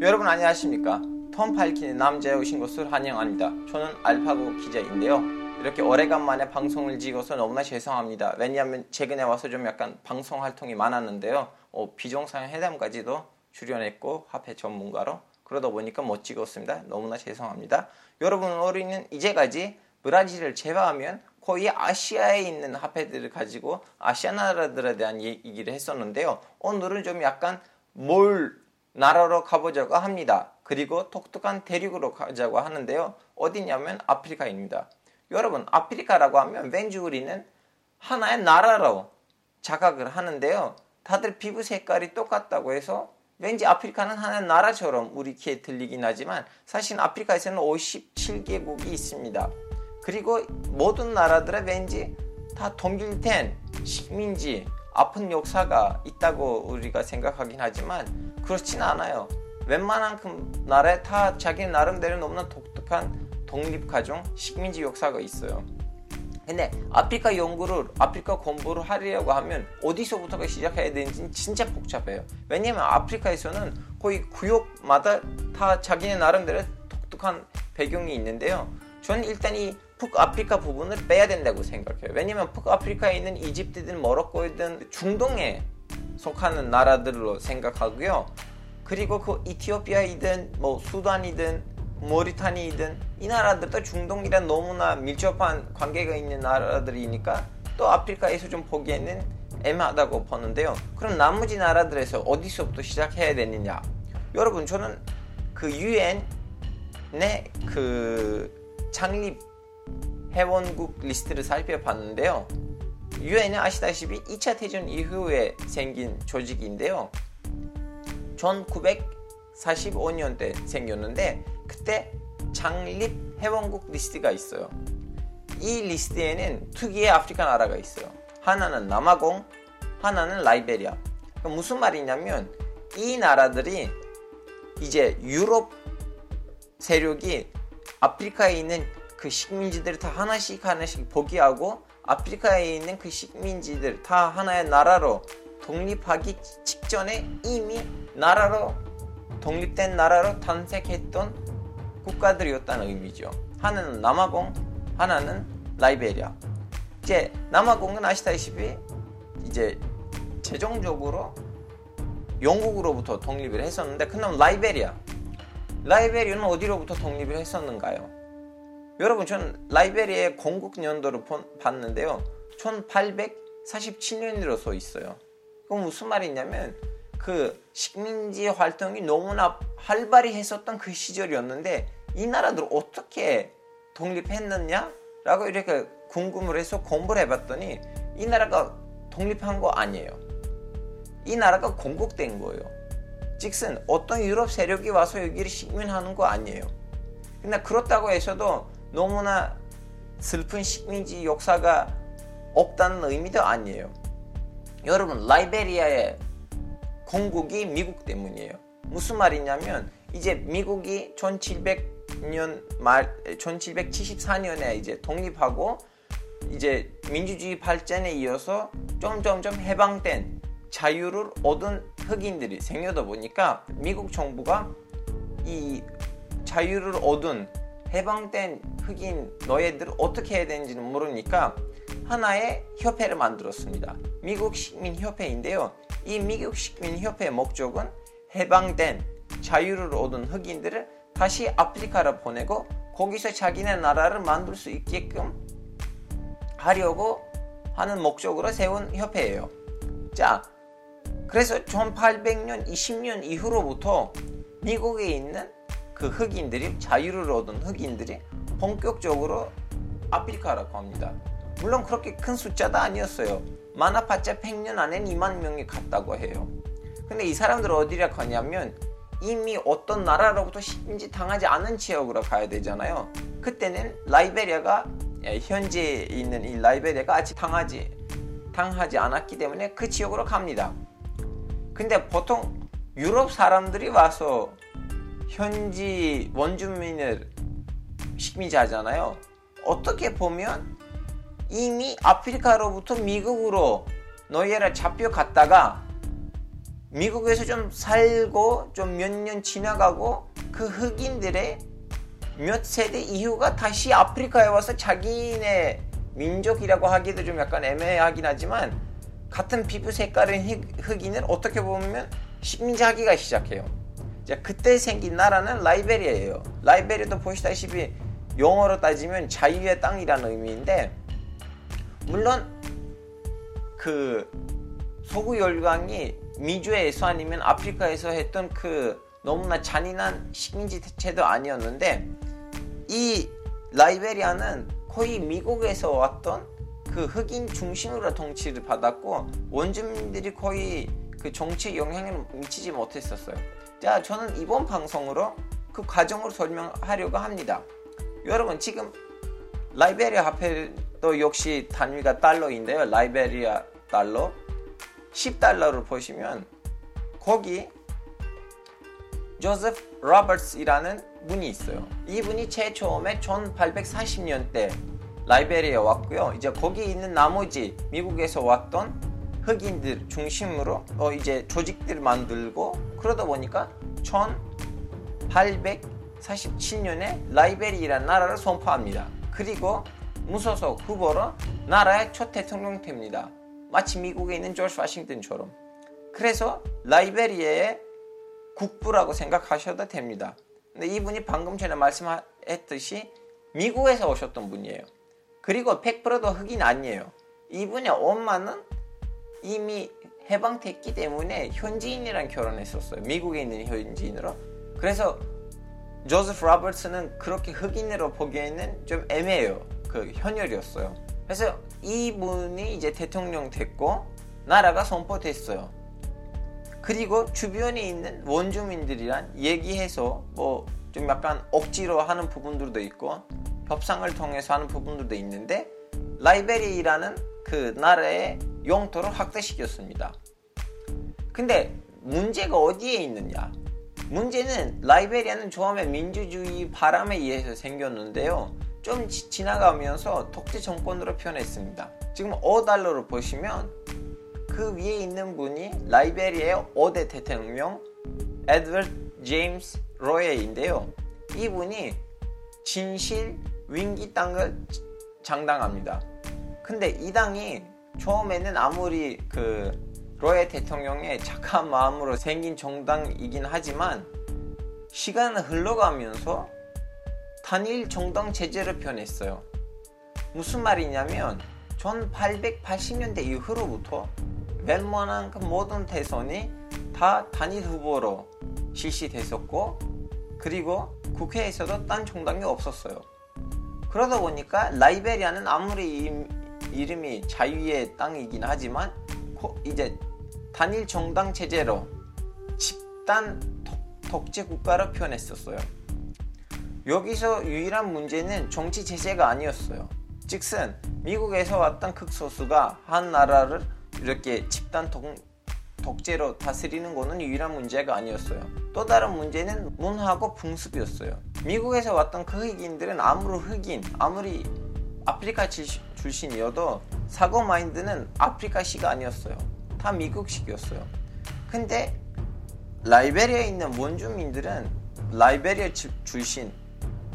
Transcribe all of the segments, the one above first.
여러분 안녕하십니까? 톰 팔킨의 남자에 오신 것을 환영합니다. 저는 알파고 기자인데요. 이렇게 오래간만에 방송을 찍어서 너무나 죄송합니다. 왜냐하면 최근에 와서 좀 약간 방송 활동이 많았는데요. 어, 비정상 회담까지도 출연했고 화폐 전문가로 그러다 보니까 못 찍었습니다. 너무나 죄송합니다. 여러분 우리는 이제까지 브라질을 제외하면 거의 아시아에 있는 화폐들을 가지고 아시아 나라들에 대한 얘기를 했었는데요. 오늘은 좀 약간 뭘 나라로 가보자고 합니다. 그리고 독특한 대륙으로 가자고 하는데요. 어디냐면 아프리카입니다. 여러분, 아프리카라고 하면 왠지 우리는 하나의 나라로 자각을 하는데요. 다들 피부 색깔이 똑같다고 해서 왠지 아프리카는 하나의 나라처럼 우리 귀에 들리긴 하지만 사실 아프리카에서는 57개국이 있습니다. 그리고 모든 나라들의 왠지 다 동일된 식민지, 아픈 역사가 있다고 우리가 생각하긴 하지만 그렇진 않아요. 웬만한 그 나라에 다 자기 나름대로 너무나 독특한 독립가정, 식민지 역사가 있어요. 근데 아프리카 연구를, 아프리카 공부를 하려고 하면 어디서부터 시작해야 되는지 진짜 복잡해요. 왜냐면 아프리카에서는 거의 구역마다 다 자기네 나름대로 독특한 배경이 있는데요. 저는 일단 이 북아프리카 부분을 빼야 된다고 생각해요. 왜냐면 북아프리카에 있는 이집트든 모로코든 중동에 속하는 나라들로 생각하고요. 그리고 그 이티오피아이든 뭐 수단이든 모리타니이든 이 나라들도 중동이랑 너무나 밀접한 관계가 있는 나라들이니까 또 아프리카에서 좀 보기에는 애매하다고 보는데요. 그럼 나머지 나라들에서 어디서부터 시작해야 되느냐? 여러분 저는 그 유엔의 그 창립 회원국 리스트를 살펴봤는데요. 유엔은 아시다시피 2차 대전 이후에 생긴 조직인데요. 1945년대 생겼는데 그때 창립 회원국 리스트가 있어요. 이 리스트에는 특이의 아프리카 나라가 있어요. 하나는 남아공, 하나는 라이베리아. 무슨 말이냐면 이 나라들이 이제 유럽 세력이 아프리카에 있는 그 식민지들을 다 하나씩 하나씩 포기하고 아프리카에 있는 그 식민지들 다 하나의 나라로 독립하기 직전에 이미 나라로 독립된 나라로 탄생했던 국가들이었다는 의미죠. 하나는 남아공, 하나는 라이베리아. 이제 남아공은 아시다시피 이제 최종적으로 영국으로부터 독립을 했었는데 그럼 라이베리아. 라이베리아는 어디로부터 독립을 했었는가요? 여러분 저는 라이베리아의 건국 연도를 봤는데요. 1847년으로 써 있어요. 그건 무슨 말이냐면 그 식민지 활동이 너무나 활발히 했었던 그 시절이었는데 이 나라들 어떻게 독립했느냐? 라고 이렇게 궁금을 해서 공부를 해봤더니 이 나라가 독립한 거 아니에요. 이 나라가 건국된 거예요. 즉슨 어떤 유럽 세력이 와서 여기를 식민하는 거 아니에요. 근데 그렇다고 해서도 너무나 슬픈 식민지 역사가 없다는 의미도 아니에요. 여러분, 라이베리아의 건국이 미국 때문이에요. 무슨 말이냐면 이제 미국이 1700년 말 1774년에 이제 독립하고 이제 민주주의 발전에 이어서 점점점 해방된 자유를 얻은 흑인들이 생겨다 보니까 미국 정부가 이 자유를 얻은 해방된 흑인 너희들 어떻게 해야 되는지는 모르니까 하나의 협회를 만들었습니다. 미국 식민협회인데요. 이 미국 식민협회의 목적은 해방된 자유를 얻은 흑인들을 다시 아프리카로 보내고 거기서 자기네 나라를 만들 수 있게끔 하려고 하는 목적으로 세운 협회예요. 자, 그래서 1800년, 20년 이후로부터 미국에 있는 그 흑인들이 자유를 얻은 흑인들이 본격적으로 아프리카라고 합니다. 물론 그렇게 큰 숫자도 아니었어요. 많아봤자 100년 안엔 2만 명이 갔다고 해요. 근데 이 사람들 어디라 가냐면 이미 어떤 나라로부터 식민지 당하지 않은 지역으로 가야 되잖아요. 그때는 라이베리아가 예, 현재 있는 이 라이베리아가 아직 당하지 당하지 않았기 때문에 그 지역으로 갑니다. 근데 보통 유럽 사람들이 와서 현지 원주민을 식민지하잖아요. 어떻게 보면 이미 아프리카로부터 미국으로 너희를 잡혀갔다가 미국에서 좀 살고 좀 몇 년 지나가고 그 흑인들의 몇 세대 이후가 다시 아프리카에 와서 자기네 민족이라고 하기도 좀 약간 애매하긴 하지만 같은 피부 색깔의 흑인을 어떻게 보면 식민지화가 시작해요. 자, 그때 생긴 나라는 라이베리아예요. 라이베리아도 보시다시피 영어로 따지면 자유의 땅이라는 의미인데 물론 그 서구 열강이 미주에서 아니면 아프리카에서 했던 그 너무나 잔인한 식민지 체도 아니었는데 이 라이베리아는 거의 미국에서 왔던 그 흑인 중심으로 통치를 받았고 원주민들이 거의 그 정치 영향을 미치지 못했었어요. 자, 저는 이번 방송으로 그 과정을 설명하려고 합니다. 여러분 지금 라이베리아 화폐도 역시 단위가 달러인데요. 라이베리아 달러 10달러를 보시면 거기 조셉 로버츠이라는 분이 있어요. 이분이 처음에 1840년대 라이베리아에 왔고요. 이제 거기 있는 나머지 미국에서 왔던 흑인들 중심으로 어 이제 조직들을 만들고 그러다 보니까 1847년에 라이베리아라는 나라를 선포합니다. 그리고 무소속 후보로 나라의 첫 대통령 됩니다. 마치 미국에 있는 조지 워싱턴처럼. 그래서 라이베리아의 국부라고 생각하셔도 됩니다. 근데 이분이 방금 전에 말씀했듯이 미국에서 오셨던 분이에요. 그리고 100%도 흑인 아니에요. 이분의 엄마는 이미 해방됐기 때문에 현지인이랑 결혼했었어요. 미국에 있는 현지인으로. 그래서 조셉 로버츠는 그렇게 흑인으로 보기에는 좀 애매해요. 그 현혈이었어요. 그래서 이분이 이제 대통령 됐고 나라가 선포됐어요. 그리고 주변에 있는 원주민들이랑 얘기해서 뭐 좀 약간 억지로 하는 부분들도 있고 협상을 통해서 하는 부분들도 있는데 라이베리라는 그 나라의 영토를 확대시켰습니다. 근데 문제가 어디에 있느냐? 문제는 라이베리아는 처음에 민주주의 바람에 의해서 생겼는데요. 좀 지, 나가면서 독재 정권으로 변했습니다. 지금 5달러를 보시면 그 위에 있는 분이 라이베리아의 5대 대통령 에드워드 제임스 로에인데요. 이분이 진실 윙기 땅을 장당합니다. 근데 이 당이 처음에는 아무리 그 로에 대통령의 착한 마음으로 생긴 정당이긴 하지만 시간을 흘러가면서 단일 정당 체제를 변했어요. 무슨 말이냐면 1880년대 이후로부터 웬만한 그 모든 대선이 다 단일 후보로 실시됐었고 그리고 국회에서도 딴 정당이 없었어요. 그러다 보니까 라이베리아는 아무리 이름이 자유의 땅이긴 하지만 이제 단일 정당 체제로 집단 독재 국가로 표현했었어요. 여기서 유일한 문제는 정치 제재가 아니었어요. 즉슨 미국에서 왔던 극소수가 한 나라를 이렇게 집단 독, 독재로 다스리는 것은 유일한 문제가 아니었어요. 또 다른 문제는 문화고 풍습이었어요. 미국에서 왔던 그 흑인들은 아무리 흑인, 아무리 아프리카 출신이어도 사고 마인드는 아프리카식 아니었어요. 다 미국식이었어요. 근데 라이베리아에 있는 원주민들은 라이베리아 출신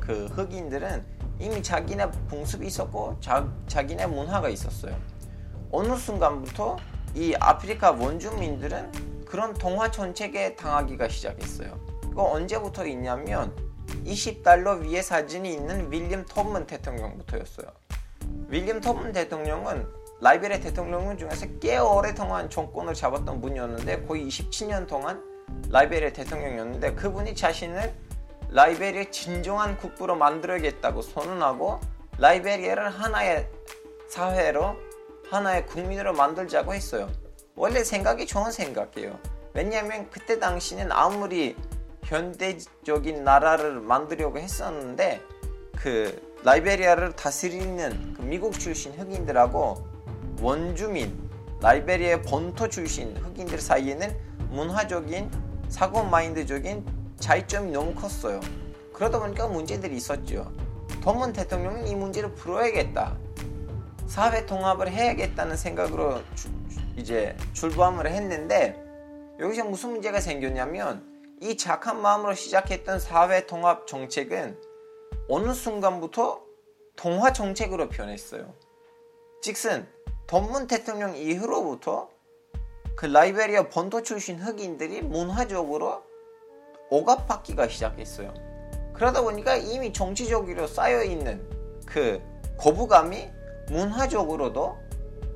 그 흑인들은 이미 자기네 풍습이 있었고 자, 자기네 문화가 있었어요. 어느 순간부터 이 아프리카 원주민들은 그런 동화 정책에 당하기가 시작했어요. 이거 언제부터 있냐면 20달러 위에 사진이 있는 윌리엄 톱먼 대통령부터였어요. 윌리엄 톱먼 대통령은 라이베리아 대통령 중에서 꽤 오랫동안 정권을 잡았던 분이었는데 거의 27년 동안 라이베리아 대통령이었는데 그분이 자신을 라이베리아 진정한 국부로 만들어야겠다고 선언하고 라이베리아를 하나의 사회로 하나의 국민으로 만들자고 했어요. 원래 생각이 좋은 생각이에요. 왜냐하면 그때 당시는 아무리 현대적인 나라를 만들려고 했었는데 그 라이베리아를 다스리는 그 미국 출신 흑인들하고 원주민 라이베리아 본토 출신 흑인들 사이에는 문화적인 사고 마인드적인 차이점이 너무 컸어요. 그러다 보니까 문제들이 있었죠. 더먼 대통령은 이 문제를 풀어야겠다. 사회 통합을 해야겠다는 생각으로 주, 이제 출범을 했는데 여기서 무슨 문제가 생겼냐면 이 착한 마음으로 시작했던 사회 통합 정책은 어느 순간부터 동화 정책으로 변했어요. 즉슨 터브먼 대통령 이후로부터 그 라이베리아 본토 출신 흑인들이 문화적으로 억압받기가 시작했어요. 그러다 보니까 이미 정치적으로 쌓여있는 그 거부감이 문화적으로도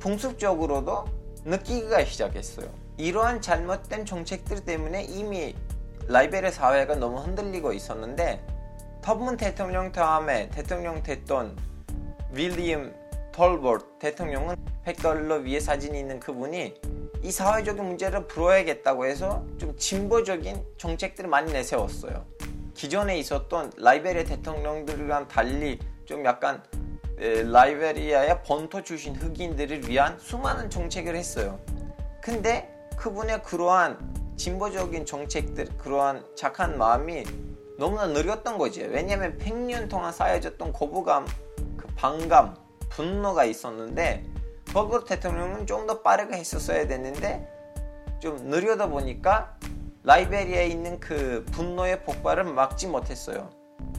풍습적으로도 느끼기가 시작했어요. 이러한 잘못된 정책들 때문에 이미 라이베리아 사회가 너무 흔들리고 있었는데 터브먼 대통령 다음에 대통령 됐던 윌리엄 톨버트 대통령은 100달러 위에 사진이 있는 그분이 이 사회적인 문제를 풀어야겠다고 해서 좀 진보적인 정책들을 많이 내세웠어요. 기존에 있었던 라이베리아 대통령들과 달리 좀 약간 라이베리아의 본토 출신 흑인들을 위한 수많은 정책을 했어요. 근데 그분의 그러한 진보적인 정책들, 그러한 착한 마음이 너무나 느렸던 거지. 왜냐하면 100년 동안 쌓여졌던 거부감, 그 반감, 분노가 있었는데 톨버트 대통령은 좀 더 빠르게 했었어야 됐는데 좀 느려다 보니까 라이베리아에 있는 그 분노의 폭발을 막지 못했어요.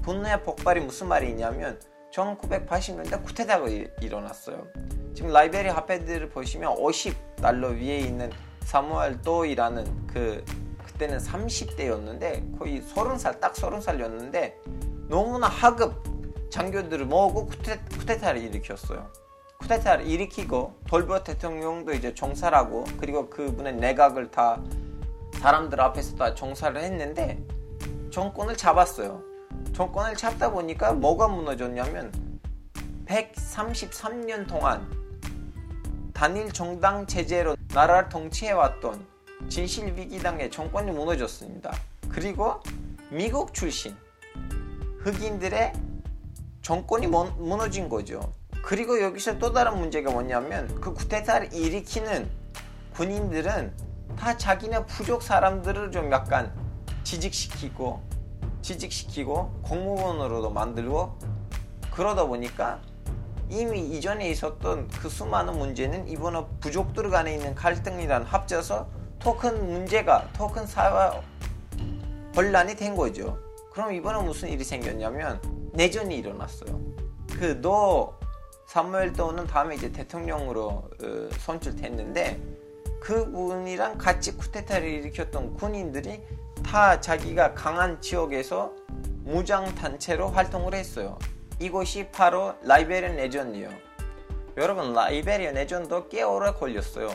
분노의 폭발이 무슨 말이냐면 1980년대 쿠데타가 일어났어요. 지금 라이베리아 화폐들을 보시면 50달러 위에 있는 사무엘 도이라는 그 그때는 30대였는데 거의 30살 딱 30살이었는데 너무나 하급 장교들을 모으고 쿠데, 쿠데타를 일으켰어요. 쿠데타를 일으키고 돌버 대통령도 이제 정살하고 그리고 그분의 내각을 다 사람들 앞에서 다 정살을 했는데 정권을 잡았어요. 정권을 잡다 보니까 뭐가 무너졌냐면 133년 동안 단일 정당 체제로 나라를 통치해왔던 진실위기당의 정권이 무너졌습니다. 그리고 미국 출신 흑인들의 정권이 무너진 거죠. 그리고 여기서 또 다른 문제가 뭐냐면 그 쿠데타를 일으키는 군인들은 다 자기네 부족 사람들을 좀 약간 지직시키고 지직시키고 공무원으로도 만들고 그러다 보니까 이미 이전에 있었던 그 수많은 문제는 이번에 부족들 간에 있는 갈등이란 합쳐서 더큰 문제가 더큰 사회 혼란이 된 거죠. 그럼 이번에 무슨 일이 생겼냐면 내전이 일어났어요. 그 너 사무엘 도는 다음에 이제 대통령으로 어, 선출됐는데 그분이랑 같이 쿠데타를 일으켰던 군인들이 다 자기가 강한 지역에서 무장 단체로 활동을 했어요. 이것이 바로 라이베리아 내전이에요. 여러분 라이베리아 내전도 꽤 오래 걸렸어요.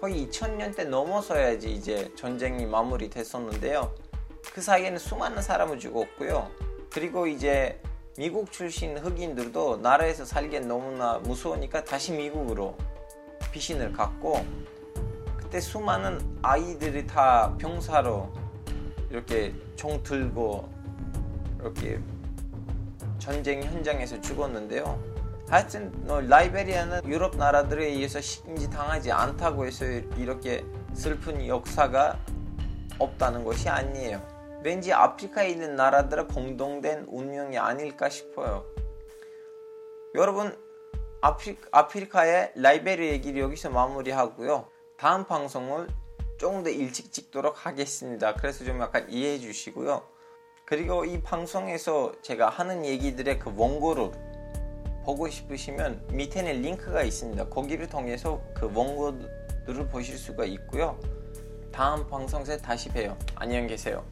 거의 2000년대 넘어서야지 이제 전쟁이 마무리됐었는데요. 그 사이에는 수많은 사람을 죽었고요. 그리고 이제 미국 출신 흑인들도 나라에서 살기엔 너무나 무서우니까 다시 미국으로 피신을 갔고 그때 수많은 아이들이 다 병사로 이렇게 총 들고 이렇게 전쟁 현장에서 죽었는데요. 하여튼 뭐 라이베리아는 유럽 나라들에 의해서 식민지 당하지 않다고 해서 이렇게 슬픈 역사가 없다는 것이 아니에요. 왠지 아프리카에 있는 나라들의 공동된 운명이 아닐까 싶어요. 여러분 아프리, 아프리카의 라이베리 얘기를 여기서 마무리하고요. 다음 방송을 조금 더 일찍 찍도록 하겠습니다. 그래서 좀 약간 이해해 주시고요. 그리고 이 방송에서 제가 하는 얘기들의 그 원고를 보고 싶으시면 밑에는 링크가 있습니다. 거기를 통해서 그 원고들을 보실 수가 있고요. 다음 방송에서 다시 봬요. 안녕히 계세요.